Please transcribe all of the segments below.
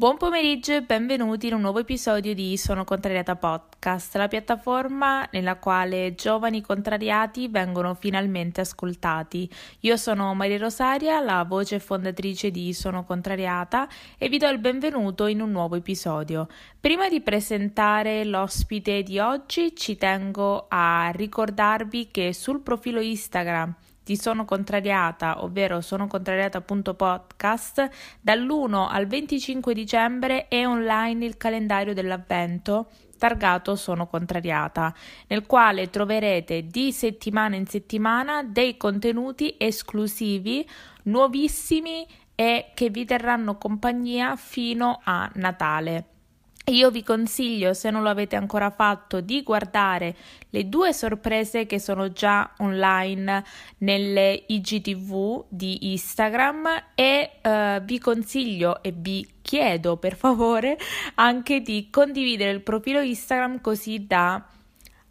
Buon pomeriggio e benvenuti in un nuovo episodio di Sono Contrariata Podcast, la piattaforma nella quale giovani contrariati vengono finalmente ascoltati. Io sono Maria Rosaria, la voce fondatrice di Sono Contrariata e vi do il benvenuto in un nuovo episodio. Prima di presentare l'ospite di oggi ci tengo a ricordarvi che sul profilo Instagram di Sono Contrariata, ovvero sonocontrariata.podcast, dall'1 al 25 dicembre è online il calendario dell'avvento targato Sono Contrariata, nel quale troverete di settimana in settimana dei contenuti esclusivi, nuovissimi e che vi terranno compagnia fino a Natale. Io vi consiglio, se non lo avete ancora fatto, di guardare le due sorprese che sono già online nelle IGTV di Instagram e eh, vi consiglio e vi chiedo per favore anche di condividere il profilo Instagram così da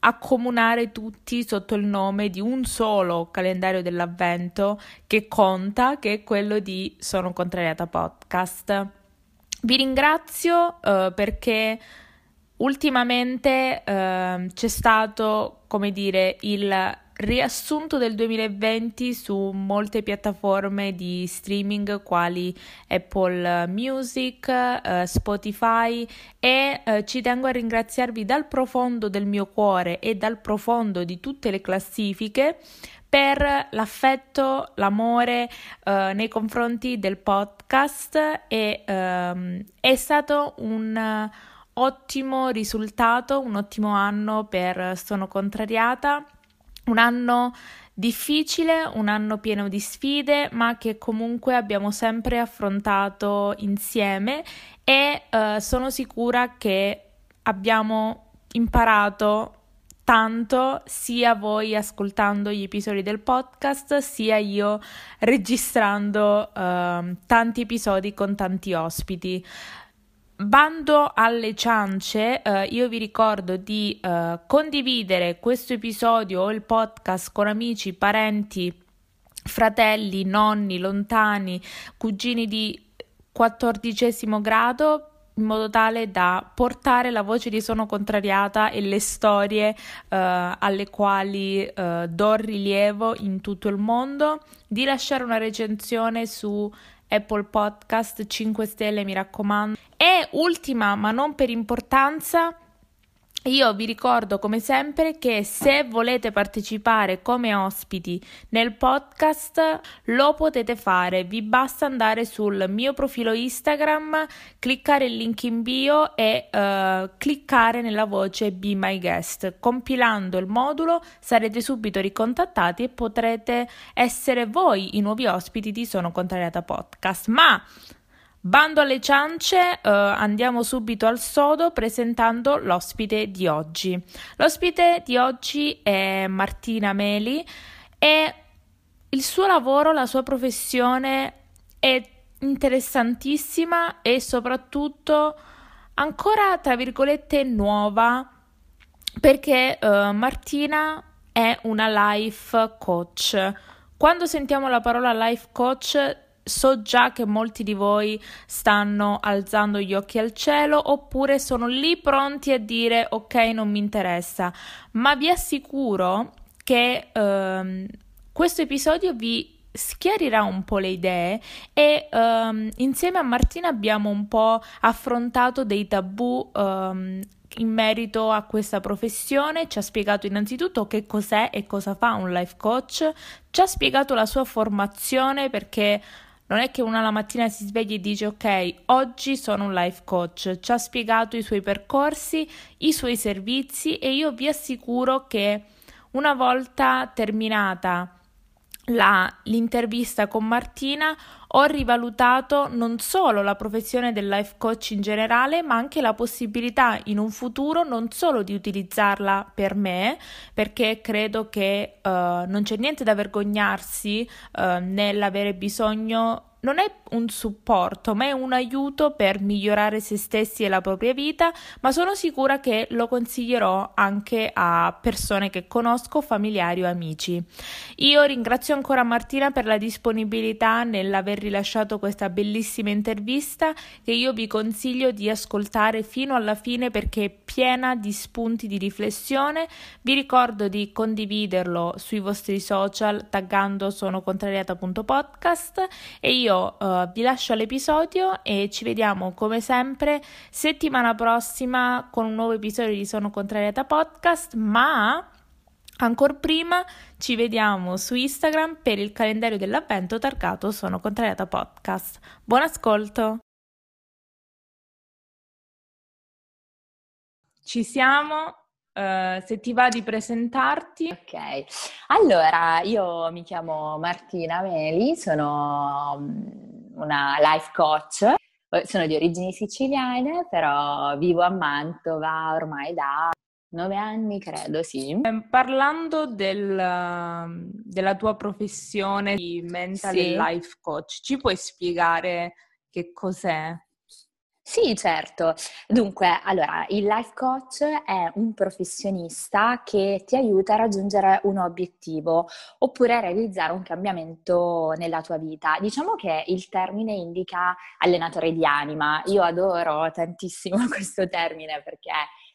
accomunare tutti sotto il nome di un solo calendario dell'avvento che conta, che è quello di Sono Contrariata Podcast. Vi ringrazio uh, perché ultimamente uh, c'è stato, come dire, il riassunto del 2020 su molte piattaforme di streaming quali Apple Music, uh, Spotify e uh, ci tengo a ringraziarvi dal profondo del mio cuore e dal profondo di tutte le classifiche per l'affetto, l'amore uh, nei confronti del podcast e um, è stato un ottimo risultato, un ottimo anno per Sono Contrariata, un anno difficile, un anno pieno di sfide, ma che comunque abbiamo sempre affrontato insieme e uh, sono sicura che abbiamo imparato tanto sia voi ascoltando gli episodi del podcast sia io registrando uh, tanti episodi con tanti ospiti. Bando alle ciance, uh, io vi ricordo di uh, condividere questo episodio o il podcast con amici, parenti, fratelli, nonni, lontani, cugini di quattordicesimo grado in modo tale da portare la voce di Sono Contrariata e le storie uh, alle quali uh, do rilievo in tutto il mondo, di lasciare una recensione su Apple Podcast 5 stelle, mi raccomando. E ultima, ma non per importanza, io vi ricordo come sempre che se volete partecipare come ospiti nel podcast lo potete fare, vi basta andare sul mio profilo Instagram, cliccare il link in bio e uh, cliccare nella voce Be My Guest. Compilando il modulo sarete subito ricontattati e potrete essere voi i nuovi ospiti di Sono Contrariata Podcast. Ma Bando alle ciance, eh, andiamo subito al sodo presentando l'ospite di oggi. L'ospite di oggi è Martina Meli e il suo lavoro, la sua professione è interessantissima e soprattutto ancora, tra virgolette, nuova perché eh, Martina è una life coach. Quando sentiamo la parola life coach so già che molti di voi stanno alzando gli occhi al cielo oppure sono lì pronti a dire ok non mi interessa, ma vi assicuro che ehm, questo episodio vi schiarirà un po' le idee e um, insieme a Martina abbiamo un po' affrontato dei tabù um, in merito a questa professione, ci ha spiegato innanzitutto che cos'è e cosa fa un life coach, ci ha spiegato la sua formazione perché non è che una la mattina si sveglia e dice ok, oggi sono un life coach, ci ha spiegato i suoi percorsi, i suoi servizi e io vi assicuro che una volta terminata la, l'intervista con Martina ho rivalutato non solo la professione del life coach in generale, ma anche la possibilità in un futuro non solo di utilizzarla per me, perché credo che uh, non c'è niente da vergognarsi uh, nell'avere bisogno non è un supporto, ma è un aiuto per migliorare se stessi e la propria vita, ma sono sicura che lo consiglierò anche a persone che conosco, familiari o amici. Io ringrazio ancora Martina per la disponibilità nell'aver rilasciato questa bellissima intervista che io vi consiglio di ascoltare fino alla fine perché è piena di spunti di riflessione. Vi ricordo di condividerlo sui vostri social taggando sonocontrariata.podcast e io io uh, vi lascio all'episodio e ci vediamo come sempre settimana prossima con un nuovo episodio di Sono Contrariata Podcast, ma ancora prima ci vediamo su Instagram per il calendario dell'avvento targato Sono Contrariata Podcast. Buon ascolto! Ci siamo, Uh, se ti va di presentarti. Ok, allora io mi chiamo Martina Meli, sono mm, una life coach, sono di origini siciliane, però vivo a Mantova ormai da nove anni, credo, sì. Ehm, parlando del, della tua professione di mental sì. life coach, ci puoi spiegare che cos'è? Sì, certo. Dunque, allora, il life coach è un professionista che ti aiuta a raggiungere un obiettivo oppure a realizzare un cambiamento nella tua vita. Diciamo che il termine indica allenatore di anima. Io adoro tantissimo questo termine perché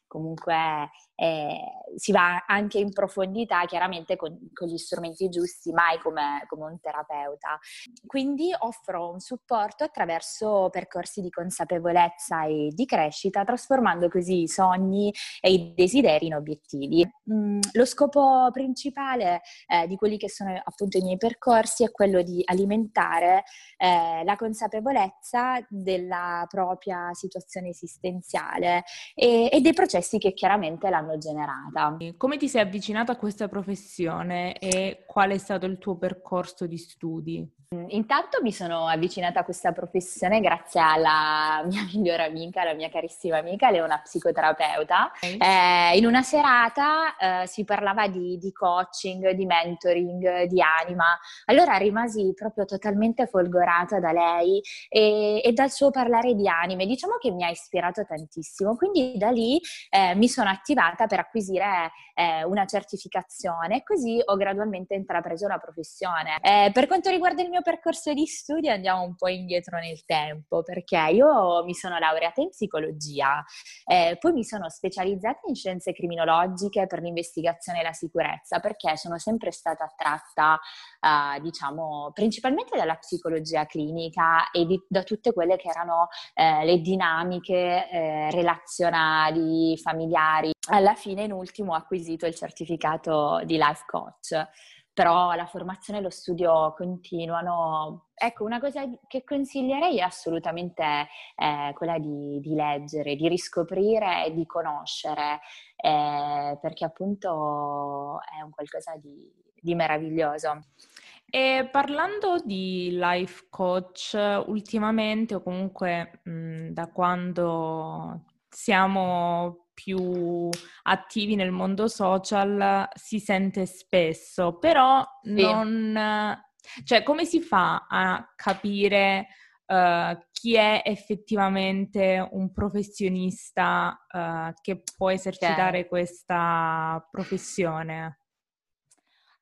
comunque eh, si va anche in profondità chiaramente con, con gli strumenti giusti, mai come, come, un terapeuta. Quindi offro un supporto attraverso percorsi di consapevolezza e di crescita, trasformando così i sogni e i desideri in obiettivi. Mm, lo scopo principale eh, di quelli che sono appunto i miei percorsi è quello di alimentare eh, la consapevolezza della propria situazione esistenziale e, e dei processi che chiaramente la l'hanno generata. Come ti sei avvicinata a questa professione e qual è stato il tuo percorso di studi? Mm, intanto mi sono avvicinata a questa professione grazie alla mia migliore amica, la mia carissima amica, lei è una psicoterapeuta. Eh, in una serata eh, si parlava di, di, coaching, di mentoring, di anima. Allora rimasi proprio totalmente folgorata da lei e, e dal suo parlare di anime. Diciamo che mi ha ispirato tantissimo. Quindi da lì eh, mi sono attivata per acquisire eh, una certificazione e così ho gradualmente intrapreso la professione. Eh, per quanto riguarda il mio percorso di studio andiamo un po' indietro nel tempo perché io mi sono laureata in psicologia, eh, poi mi sono specializzata in scienze criminologiche per l'investigazione e la sicurezza perché sono sempre stata attratta, eh, diciamo, principalmente dalla psicologia clinica e di, da tutte quelle che erano eh, le dinamiche eh, relazionali, familiari. Alla fine, in ultimo, ho acquisito il certificato di life coach però la formazione e lo studio continuano. Ecco, una cosa che consiglierei è assolutamente eh, quella di, di, leggere, di riscoprire e di conoscere, eh, perché appunto è un qualcosa di, di meraviglioso. E parlando di life coach, ultimamente o comunque mh, da quando siamo più attivi nel mondo social si sente spesso, però sì. non... Cioè, come si fa a capire uh, chi è effettivamente un professionista uh, che può esercitare okay. questa professione?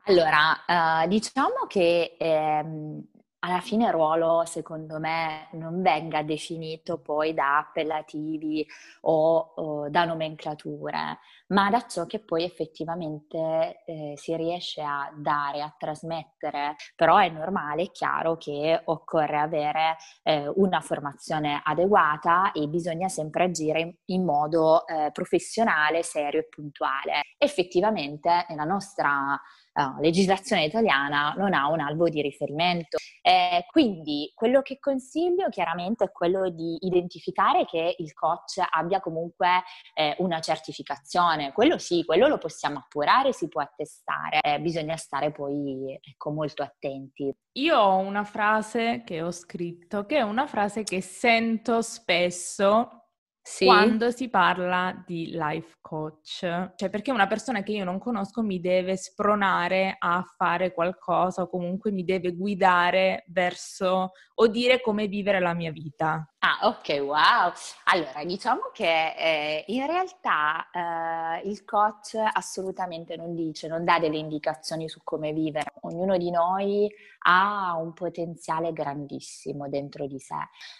Allora, uh, diciamo che ehm, alla fine il ruolo, secondo me, non venga definito poi da appellativi o, o da nomenclature, ma da ciò che poi effettivamente eh, si riesce a dare, a trasmettere. Però è normale, è chiaro che occorre avere eh, una formazione adeguata e bisogna sempre agire in, modo eh, professionale, serio e puntuale. Effettivamente nella nostra uh, legislazione italiana non ha un albo di riferimento. Eh, quindi quello che consiglio chiaramente è quello di identificare che il coach abbia comunque eh, una certificazione. Quello sì, quello lo possiamo appurare, si può attestare. Eh, bisogna stare poi ecco, molto attenti. Io ho una frase che ho scritto, che è una frase che sento spesso sì. quando si parla di life coach. Cioè, perché una persona che io non conosco mi deve spronare a fare qualcosa o comunque mi deve guidare verso o dire come vivere la mia vita. Ah, ok, wow. Allora, diciamo che eh, in realtà eh, il coach assolutamente non dice, non dà delle indicazioni su come vivere. Ognuno di noi ha un potenziale grandissimo dentro di sé.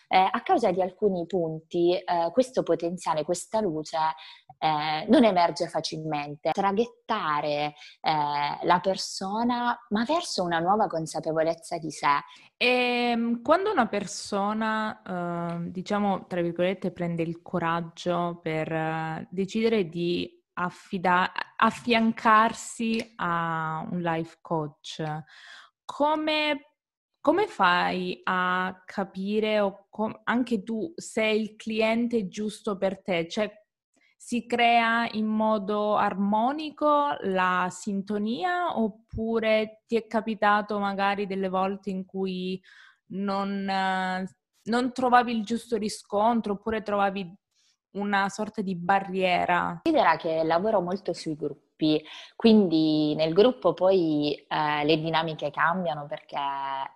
Eh, a causa di alcuni punti, eh, questo potenziale, questa luce eh, non emerge facilmente. Traghettare eh, la persona, ma verso una nuova consapevolezza di sé. E ehm, quando una persona, uh, diciamo, tra virgolette, prende il coraggio per uh, decidere di affida- affiancarsi a un life coach, come, come fai a capire o com- anche tu se il cliente è giusto per te? Cioè, si crea in modo armonico la sintonia oppure ti è capitato magari delle volte in cui non, non trovavi il giusto riscontro oppure trovavi una sorta di barriera? Considera che lavoro molto sui gruppi gruppi, quindi nel gruppo poi eh, le dinamiche cambiano perché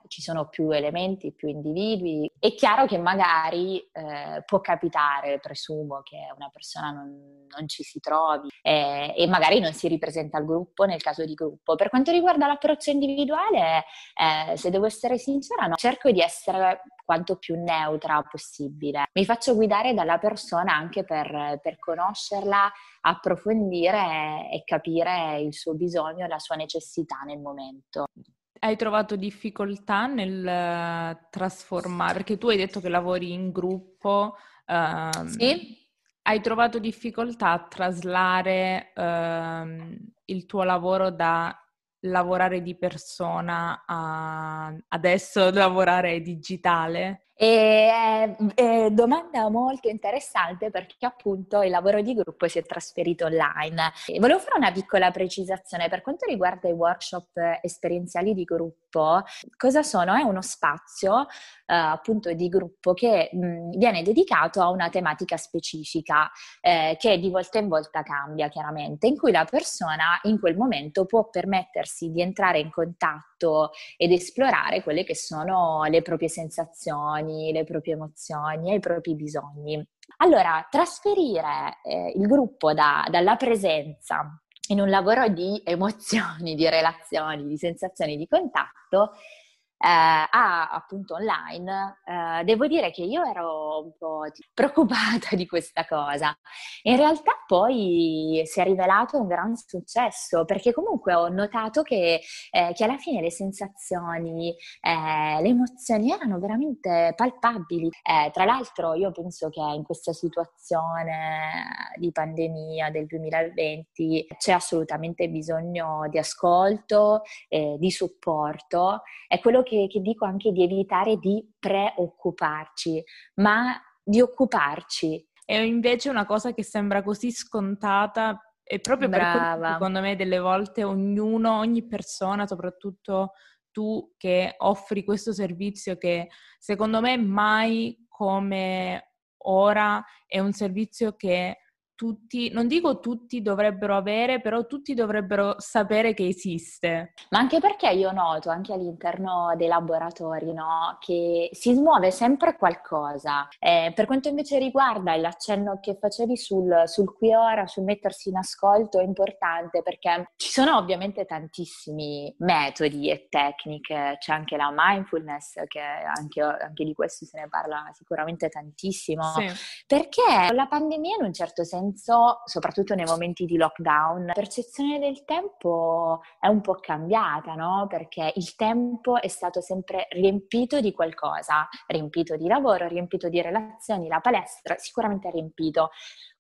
ci sono più elementi, più individui. È chiaro che magari eh, può capitare, presumo, che una persona non, non ci si trovi eh, e magari non si ripresenta al gruppo nel caso di gruppo. Per quanto riguarda l'approccio individuale, eh, se devo essere sincera, no, cerco di essere quanto più neutra possibile. Mi faccio guidare dalla persona anche per, per conoscerla, approfondire e capire il suo bisogno e la sua necessità nel momento. Hai trovato difficoltà nel eh, trasformare, perché tu hai detto che lavori in gruppo. Um, sì. Hai trovato difficoltà a traslare um, il tuo lavoro da lavorare di persona a adesso lavorare digitale? E, eh, domanda molto interessante perché appunto il lavoro di gruppo si è trasferito online. E volevo fare una piccola precisazione per quanto riguarda i workshop esperienziali di gruppo. Cosa sono? È uno spazio eh, appunto di gruppo che mh, viene dedicato a una tematica specifica eh, che di volta in volta cambia chiaramente, in cui la persona in quel momento può permettersi di entrare in contatto ed esplorare quelle che sono le proprie sensazioni emozioni, le proprie emozioni e i propri bisogni. Allora, trasferire eh, il gruppo da, dalla presenza in un lavoro di emozioni, di relazioni, di sensazioni di contatto a appunto online, eh, devo dire che io ero un po' preoccupata di questa cosa. In realtà poi si è rivelato un gran successo perché comunque ho notato che, eh, che alla fine le sensazioni, eh, le emozioni erano veramente palpabili. Eh, tra l'altro io penso che in questa situazione di pandemia del 2020 c'è assolutamente bisogno di ascolto, di supporto. È quello che, che dico anche di evitare di preoccuparci, ma di occuparci. E invece una cosa che sembra così scontata e proprio Brava. per secondo me delle volte ognuno, ogni persona, soprattutto tu che offri questo servizio che secondo me mai come ora è un servizio che tutti, non dico tutti dovrebbero avere, però tutti dovrebbero sapere che esiste. Ma anche perché io noto anche all'interno dei laboratori no, che si smuove sempre qualcosa. Eh, per quanto invece riguarda l'accenno che facevi sul, sul qui ora, sul mettersi in ascolto, è importante perché ci sono ovviamente tantissimi metodi e tecniche, c'è anche la mindfulness, che anche, anche di questo se ne parla sicuramente tantissimo, sì. perché la pandemia in un certo senso senso, soprattutto nei momenti di lockdown, la percezione del tempo è un po' cambiata, no? Perché il tempo è stato sempre riempito di qualcosa, riempito di lavoro, riempito di relazioni, la palestra sicuramente riempito.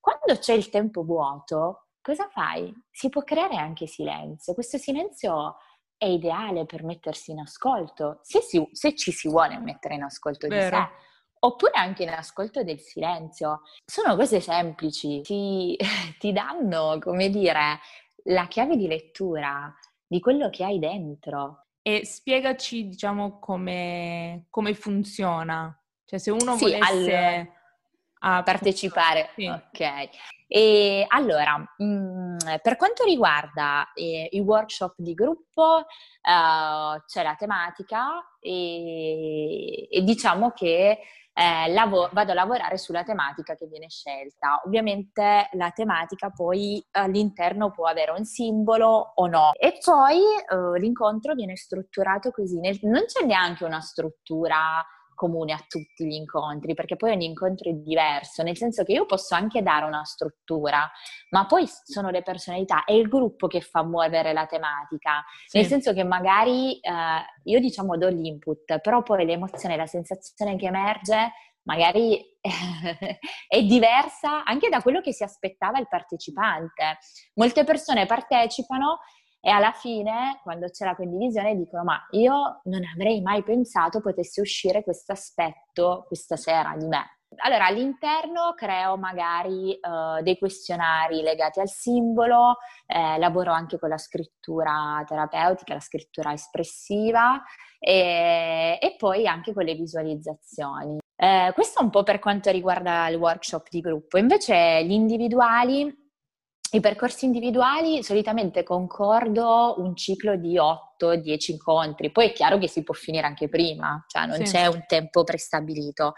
Quando c'è il tempo vuoto, cosa fai? Si può creare anche silenzio. Questo silenzio è ideale per mettersi in ascolto, se, si, se ci si vuole mettere in ascolto Vero. di sé oppure anche in ascolto del silenzio. Sono cose semplici, ti, ti danno, come dire, la chiave di lettura di quello che hai dentro. E spiegaci, diciamo, come, come funziona. Cioè, se uno sì, volesse... Allora a partecipare. Sì. Ok. E allora, mh, mm, per quanto riguarda eh, i workshop di gruppo, eh, c'è la tematica e, e diciamo che eh, lav- vado a lavorare sulla tematica che viene scelta. Ovviamente la tematica poi all'interno può avere un simbolo o no. E poi eh, l'incontro viene strutturato così, nel- non c'è neanche una struttura comune a tutti gli incontri, perché poi ogni incontro è diverso, nel senso che io posso anche dare una struttura, ma poi sono le personalità, è il gruppo che fa muovere la tematica, sì. nel senso che magari eh, io diciamo do l'input, però poi l'emozione, la sensazione che emerge magari è diversa anche da quello che si aspettava il partecipante. Molte persone partecipano e alla fine, quando c'è la condivisione, dicono: Ma io non avrei mai pensato potesse uscire questo aspetto questa sera di me. Allora, all'interno creo magari uh, dei questionari legati al simbolo, eh, lavoro anche con la scrittura terapeutica, la scrittura espressiva e, e poi anche con le visualizzazioni. Eh, questo un po' per quanto riguarda il workshop di gruppo. Invece gli individuali i percorsi individuali solitamente concordo un ciclo di 8-10 incontri, poi è chiaro che si può finire anche prima, cioè non sì. c'è un tempo prestabilito,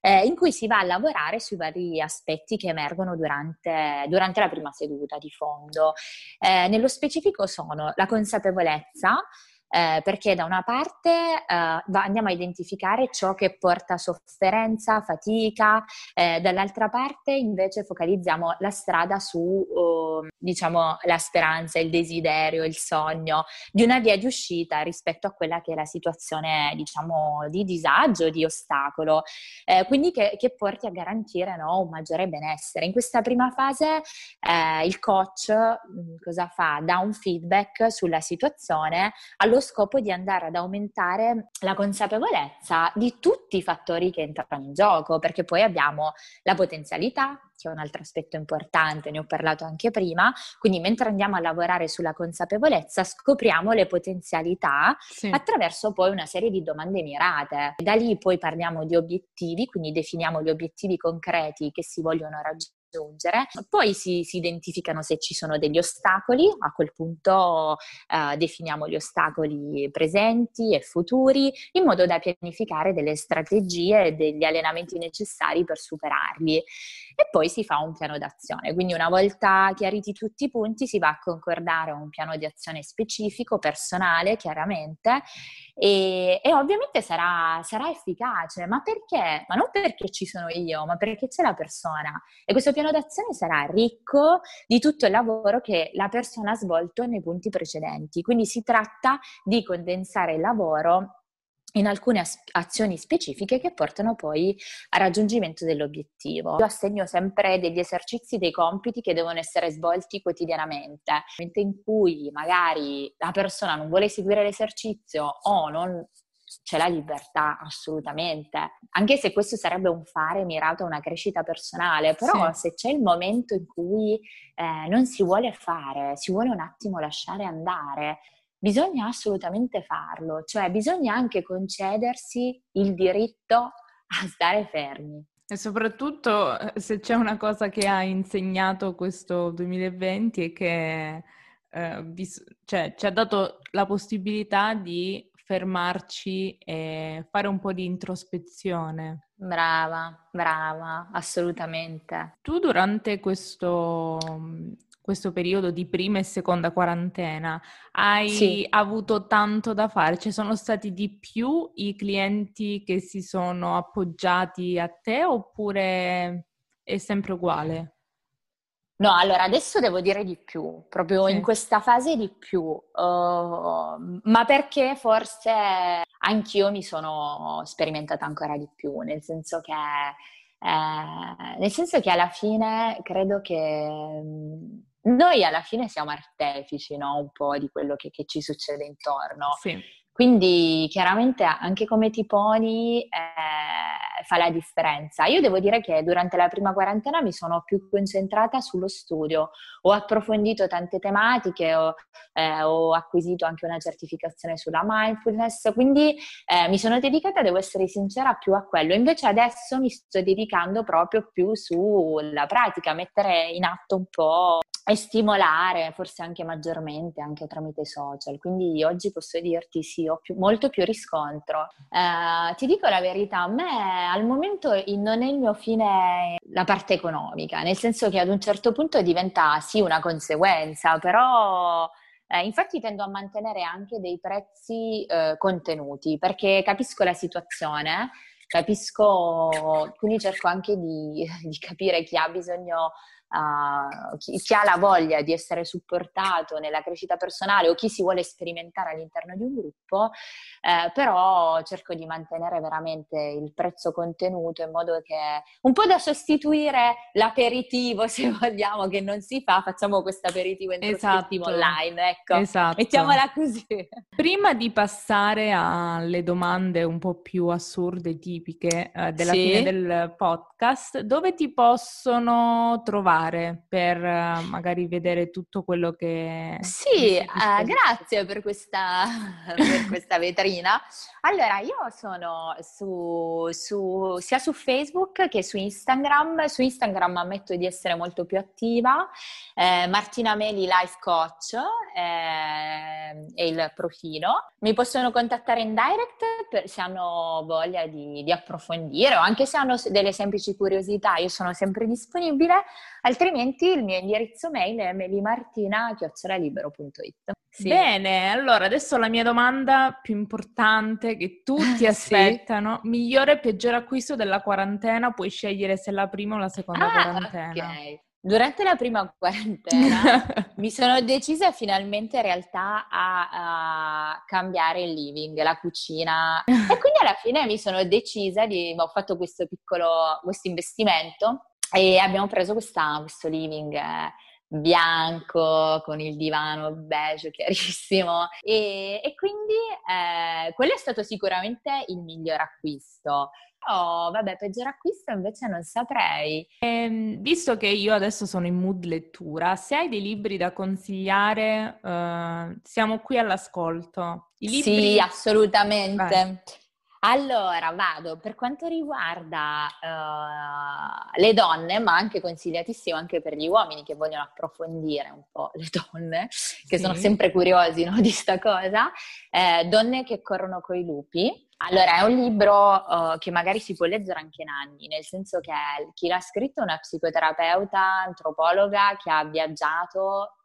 eh, in cui si va a lavorare sui vari aspetti che emergono durante, durante la prima seduta di fondo. Eh, nello specifico sono la consapevolezza, eh, perché da una parte eh, va, andiamo a identificare ciò che porta sofferenza, fatica, eh, dall'altra parte invece focalizziamo la strada su, uh, diciamo, la speranza, il desiderio, il sogno di una via di uscita rispetto a quella che è la situazione, diciamo, di disagio, di ostacolo, eh, quindi che, che, porti a garantire no, un maggiore benessere. In questa prima fase eh, il coach mh, mm, cosa fa? Dà un feedback sulla situazione, allo allo scopo di andare ad aumentare la consapevolezza di tutti i fattori che entrano in gioco, perché poi abbiamo la potenzialità, che è un altro aspetto importante, ne ho parlato anche prima, quindi mentre andiamo a lavorare sulla consapevolezza scopriamo le potenzialità sì. attraverso poi una serie di domande mirate. Da lì poi parliamo di obiettivi, quindi definiamo gli obiettivi concreti che si vogliono raggiungere raggiungere. Poi si, si, identificano se ci sono degli ostacoli, a quel punto eh, definiamo gli ostacoli presenti e futuri in modo da pianificare delle strategie e degli allenamenti necessari per superarli. E poi si fa un piano d'azione. Quindi una volta chiariti tutti i punti si va a concordare un piano di azione specifico, personale, chiaramente, e, e ovviamente sarà, sarà efficace. Ma perché? Ma non perché ci sono io, ma perché c'è la persona. E questo piano d'azione sarà ricco di tutto il lavoro che la persona ha svolto nei punti precedenti. Quindi si tratta di condensare il lavoro in alcune as- azioni specifiche che portano poi al raggiungimento dell'obiettivo. Io assegno sempre degli esercizi, dei compiti che devono essere svolti quotidianamente. Nel momento in cui magari la persona non vuole seguire l'esercizio o non c'è la libertà assolutamente, anche se questo sarebbe un fare mirato a una crescita personale, però sì. se c'è il momento in cui eh, non si vuole fare, si vuole un attimo lasciare andare, bisogna assolutamente farlo, cioè bisogna anche concedersi il diritto a stare fermi. E soprattutto eh, se c'è una cosa che ha insegnato questo 2020 è che eh, bis- cioè, ci ha dato la possibilità di fermarci e fare un po' di introspezione. Brava, brava, assolutamente. Tu durante questo, questo periodo di prima e seconda quarantena hai sì. avuto tanto da fare? Ci sono stati di più i clienti che si sono appoggiati a te oppure è sempre uguale? No, allora adesso devo dire di più, proprio sì. in questa fase di più, uh, ma perché forse anch'io mi sono sperimentata ancora di più, nel senso che, eh, nel senso che alla fine credo che mm, noi alla fine siamo artefici, no? Un po' di quello che, che ci succede intorno. Sì. Quindi chiaramente anche come ti poni eh, fa la differenza. Io devo dire che durante la prima quarantena mi sono più concentrata sullo studio, ho approfondito tante tematiche, ho, eh, ho acquisito anche una certificazione sulla mindfulness, quindi eh, mi sono dedicata, devo essere sincera, più a quello. Invece adesso mi sto dedicando proprio più sulla pratica, mettere in atto un po' e stimolare forse anche maggiormente anche tramite i social. Quindi oggi posso dirti sì, ho più, molto più riscontro. Eh, ti dico la verità, a me al momento non è il mio fine la parte economica, nel senso che ad un certo punto diventa sì una conseguenza, però eh, infatti tendo a mantenere anche dei prezzi eh, contenuti perché capisco la situazione, capisco, quindi cerco anche di, di capire chi ha bisogno uh, chi, chi, ha la voglia di essere supportato nella crescita personale o chi si vuole sperimentare all'interno di un gruppo, eh, però cerco di mantenere veramente il prezzo contenuto in modo che un po' da sostituire l'aperitivo, se vogliamo, che non si fa, facciamo questo aperitivo introspettivo esatto. online, ecco, esatto. mettiamola così. Prima di passare alle domande un po' più assurde, tipiche eh, della sì. fine del podcast, dove ti possono trovare? Fare per magari vedere tutto quello che... Sì, uh, grazie per questa, per questa vetrina. Allora, io sono su, su, sia su Facebook che su Instagram. Su Instagram ammetto di essere molto più attiva. Eh, Martina Meli Life Coach eh, è il profilo. Mi possono contattare in direct per, se hanno voglia di, di approfondire o anche se hanno delle semplici curiosità. Io sono sempre disponibile altrimenti il mio indirizzo mail è melimartina.it. Sì. Bene, allora adesso la mia domanda più importante che tutti aspettano, sì. migliore e peggiore acquisto della quarantena, puoi scegliere se la prima o la seconda ah, quarantena. Ok. Durante la prima quarantena mi sono decisa finalmente in realtà a, a, cambiare il living, la cucina. E quindi alla fine mi sono decisa di, ho fatto questo piccolo, questo investimento e abbiamo preso questa, questo living eh, bianco con il divano beige chiarissimo e, e quindi eh, quello è stato sicuramente il miglior acquisto. Oh, vabbè, peggior acquisto invece non saprei. Eh, visto che io adesso sono in mood lettura, se hai dei libri da consigliare, eh, siamo qui all'ascolto. I libri... Sì, assolutamente. Beh. Allora, vado, per quanto riguarda uh, le donne, ma anche consigliatissimo anche per gli uomini che vogliono approfondire un po' le donne, che sì. sono sempre curiosi no, di sta cosa, eh, Donne che corrono coi lupi. Allora, è un libro uh, che magari si può leggere anche in anni, nel senso che chi l'ha scritto è una psicoterapeuta, antropologa che ha viaggiato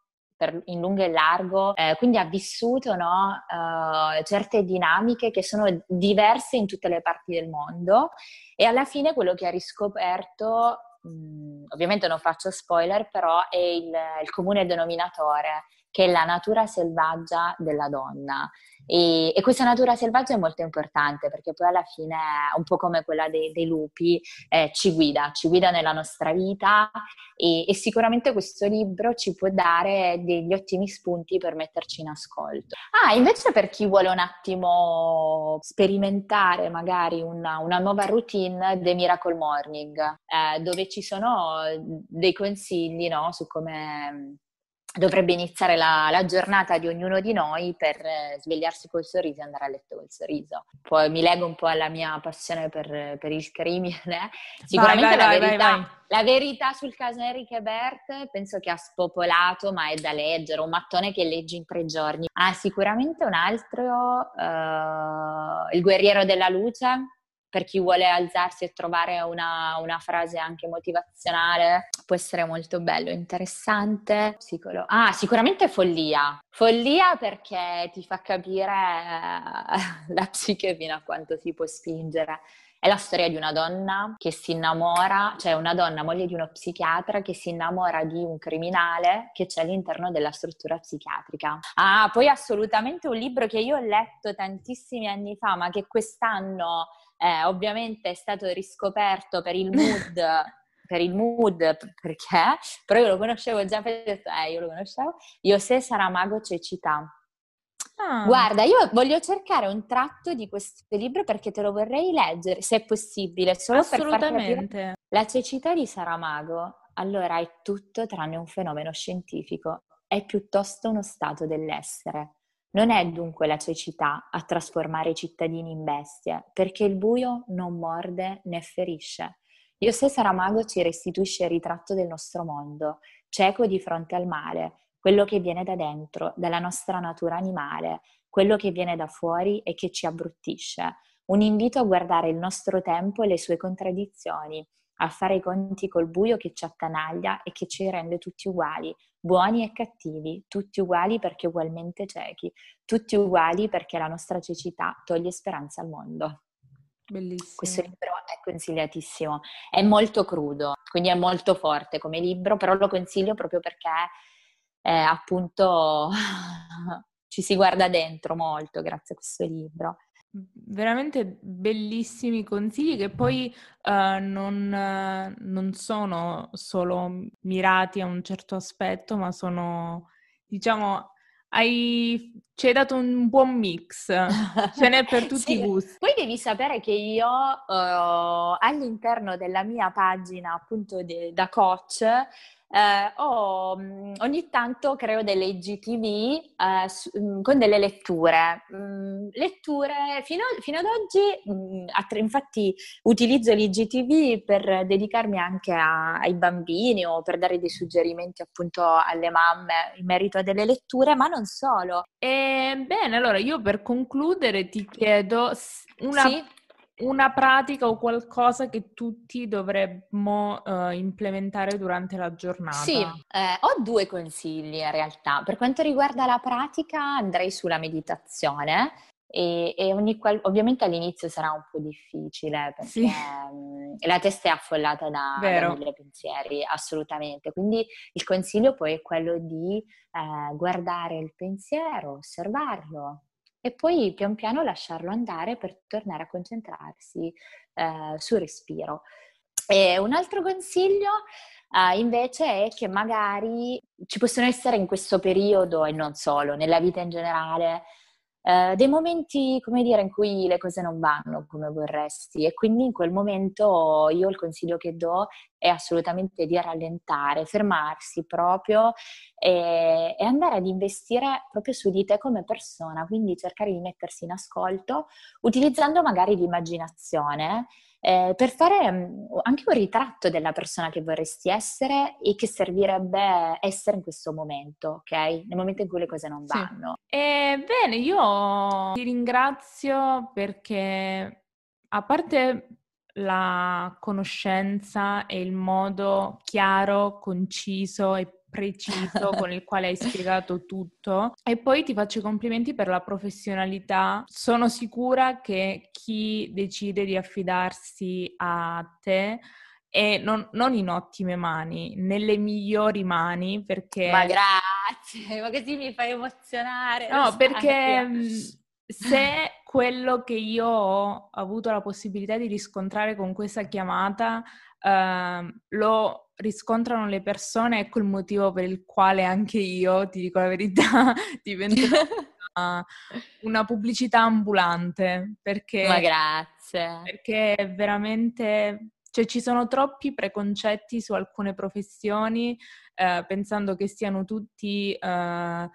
per, in lungo e largo, eh, quindi ha vissuto no, uh, certe dinamiche che sono diverse in tutte le parti del mondo e alla fine quello che ha riscoperto, mh, ovviamente non faccio spoiler, però è il, il comune denominatore che è la natura selvaggia della donna. E, e, questa natura selvaggia è molto importante perché poi alla fine, un po' come quella dei, dei lupi, eh, ci guida, ci guida nella nostra vita e, e, sicuramente questo libro ci può dare degli ottimi spunti per metterci in ascolto. Ah, invece per chi vuole un attimo sperimentare magari una, una nuova routine, The Miracle Morning, eh, dove ci sono dei consigli no, su come dovrebbe iniziare la, la, giornata di ognuno di noi per eh, svegliarsi col sorriso e andare a letto col sorriso. Poi mi leggo un po' alla mia passione per, per il crimine. Sicuramente vai, vai, la, verità, vai, la, verità, sul caso Enrique Bert penso che ha spopolato, ma è da leggere, un mattone che leggi in tre giorni. Ah, sicuramente un altro, uh, Il guerriero della luce, per chi vuole alzarsi e trovare una, una, frase anche motivazionale può essere molto bello, interessante. Psicolo- ah, sicuramente follia. Follia perché ti fa capire eh, la psiche fino a quanto si può spingere. È la storia di una donna che si innamora, cioè una donna moglie di uno psichiatra che si innamora di un criminale che c'è all'interno della struttura psichiatrica. Ah, poi assolutamente un libro che io ho letto tantissimi anni fa, ma che quest'anno eh, ovviamente è stato riscoperto per il mood, per il mood, perché, però io lo conoscevo già, eh, io lo conoscevo, José Saramago Cecità. Ah. Guarda, io voglio cercare un tratto di questo libro perché te lo vorrei leggere, se è possibile, solo Assolutamente. per la cecità di Saramago. Allora è tutto tranne un fenomeno scientifico, è piuttosto uno stato dell'essere. Non è dunque la cecità a trasformare i cittadini in bestie, perché il buio non morde né ferisce. José Saramago ci restituisce il ritratto del nostro mondo, cieco di fronte al male, quello che viene da dentro, dalla nostra natura animale, quello che viene da fuori e che ci abbruttisce. Un invito a guardare il nostro tempo e le sue contraddizioni, a fare i conti col buio che ci attanaglia e che ci rende tutti uguali, buoni e cattivi, tutti uguali perché ugualmente ciechi, tutti uguali perché la nostra cecità toglie speranza al mondo. Bellissimo. Questo libro è consigliatissimo, è molto crudo, quindi è molto forte come libro, però lo consiglio proprio perché eh, appunto ci si guarda dentro molto grazie a questo libro. Veramente bellissimi consigli che poi uh, non, uh, non, sono solo mirati a un certo aspetto, ma sono, diciamo, hai, ci hai dato un buon mix, ce n'è per tutti sì. i gusti. Poi devi sapere che io uh, all'interno della mia pagina appunto de, da coach ho, mm, ogni tanto creo delle IGTV eh, su, mm, con delle letture. Mm, letture fino, fino, ad oggi, mh, infatti utilizzo l'IGTV per dedicarmi anche a, ai bambini o per dare dei suggerimenti appunto alle mamme in merito a delle letture, ma non solo. E, bene, allora io per concludere ti chiedo una... Sì? una pratica o qualcosa che tutti dovremmo uh, implementare durante la giornata? Sì, eh, ho due consigli in realtà. Per quanto riguarda la pratica andrei sulla meditazione e, e ogni qual- ovviamente all'inizio sarà un po' difficile perché sì. mm, la testa è affollata da, da, mille pensieri, assolutamente. Quindi il consiglio poi è quello di eh, guardare il pensiero, osservarlo, e poi pian piano lasciarlo andare per tornare a concentrarsi eh, sul respiro. E un altro consiglio uh, invece è che magari ci possono essere in questo periodo e non solo, nella vita in generale, uh, dei momenti, come dire, in cui le cose non vanno come vorresti e quindi in quel momento io il consiglio che do è assolutamente di rallentare, fermarsi proprio e, e, andare ad investire proprio su di te come persona, quindi cercare di mettersi in ascolto utilizzando magari l'immaginazione eh, per fare mm, anche un ritratto della persona che vorresti essere e che servirebbe essere in questo momento, ok? Nel momento in cui le cose non vanno. Sì. E, bene, io ti ringrazio perché a parte la conoscenza e il modo chiaro, conciso e preciso con il quale hai spiegato tutto e poi ti faccio i complimenti per la professionalità. Sono sicura che chi decide di affidarsi a te e non, non, in ottime mani, nelle migliori mani perché... Ma grazie, ma così mi fai emozionare. No, perché se quello che io ho avuto la possibilità di riscontrare con questa chiamata uh, lo riscontrano le persone, ecco il motivo per il quale anche io, ti dico la verità, divento una, una pubblicità ambulante. Perché, Ma grazie. Perché veramente cioè ci sono troppi preconcetti su alcune professioni, eh, pensando che siano tutti eh,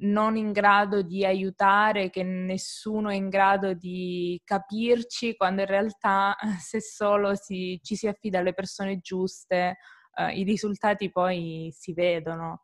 non in grado di aiutare, che nessuno è in grado di capirci, quando in realtà se solo si, ci si affida alle persone giuste, eh, i risultati poi si vedono.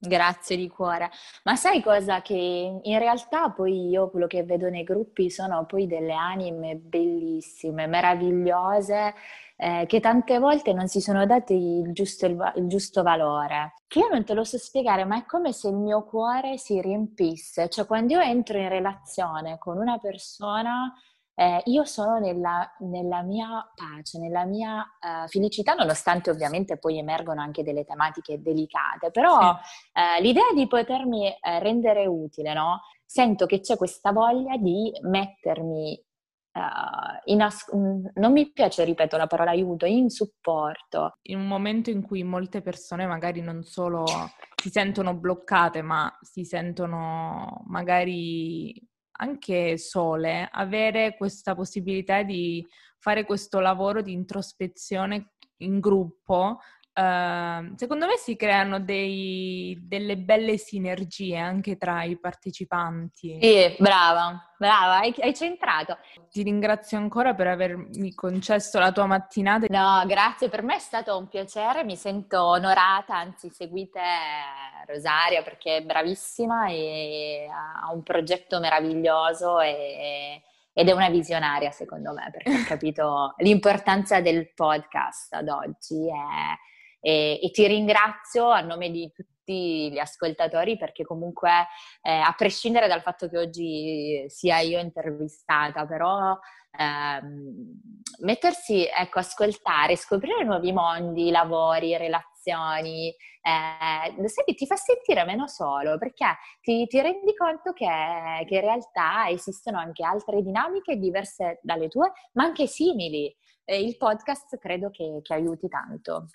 Grazie di cuore. Ma sai cosa? Che in realtà poi io quello che vedo nei gruppi sono poi delle anime bellissime, meravigliose eh, che tante volte non si sono date il giusto, il, il giusto, valore. Che io non te lo so spiegare, ma è come se il mio cuore si riempisse. Cioè, quando io entro in relazione con una persona, eh, io sono nella, nella, mia pace, nella mia uh, felicità, nonostante ovviamente poi emergono anche delle tematiche delicate, però sì. eh, l'idea di potermi eh, rendere utile, no? Sento che c'è questa voglia di mettermi uh, as- non mi piace, ripeto la parola aiuto, in supporto. In un momento in cui molte persone magari non solo si sentono bloccate, ma si sentono magari anche sole, avere questa possibilità di fare questo lavoro di introspezione in gruppo Uh, secondo me si creano dei, delle belle sinergie anche tra i partecipanti. Sì, brava, brava, hai, hai, centrato. Ti ringrazio ancora per avermi concesso la tua mattinata. No, grazie, per me è stato un piacere, mi sento onorata, anzi seguite Rosaria perché è bravissima e ha un progetto meraviglioso e, ed è una visionaria secondo me perché ha capito l'importanza del podcast ad oggi. È, e, e ti ringrazio a nome di tutti gli ascoltatori perché comunque eh, a prescindere dal fatto che oggi sia io intervistata, però ehm, mettersi, ecco, ascoltare, scoprire nuovi mondi, lavori, relazioni, eh, sai, ti fa sentire meno solo perché ti, ti rendi conto che, che, in realtà esistono anche altre dinamiche diverse dalle tue, ma anche simili. Eh, il podcast credo che, che aiuti tanto.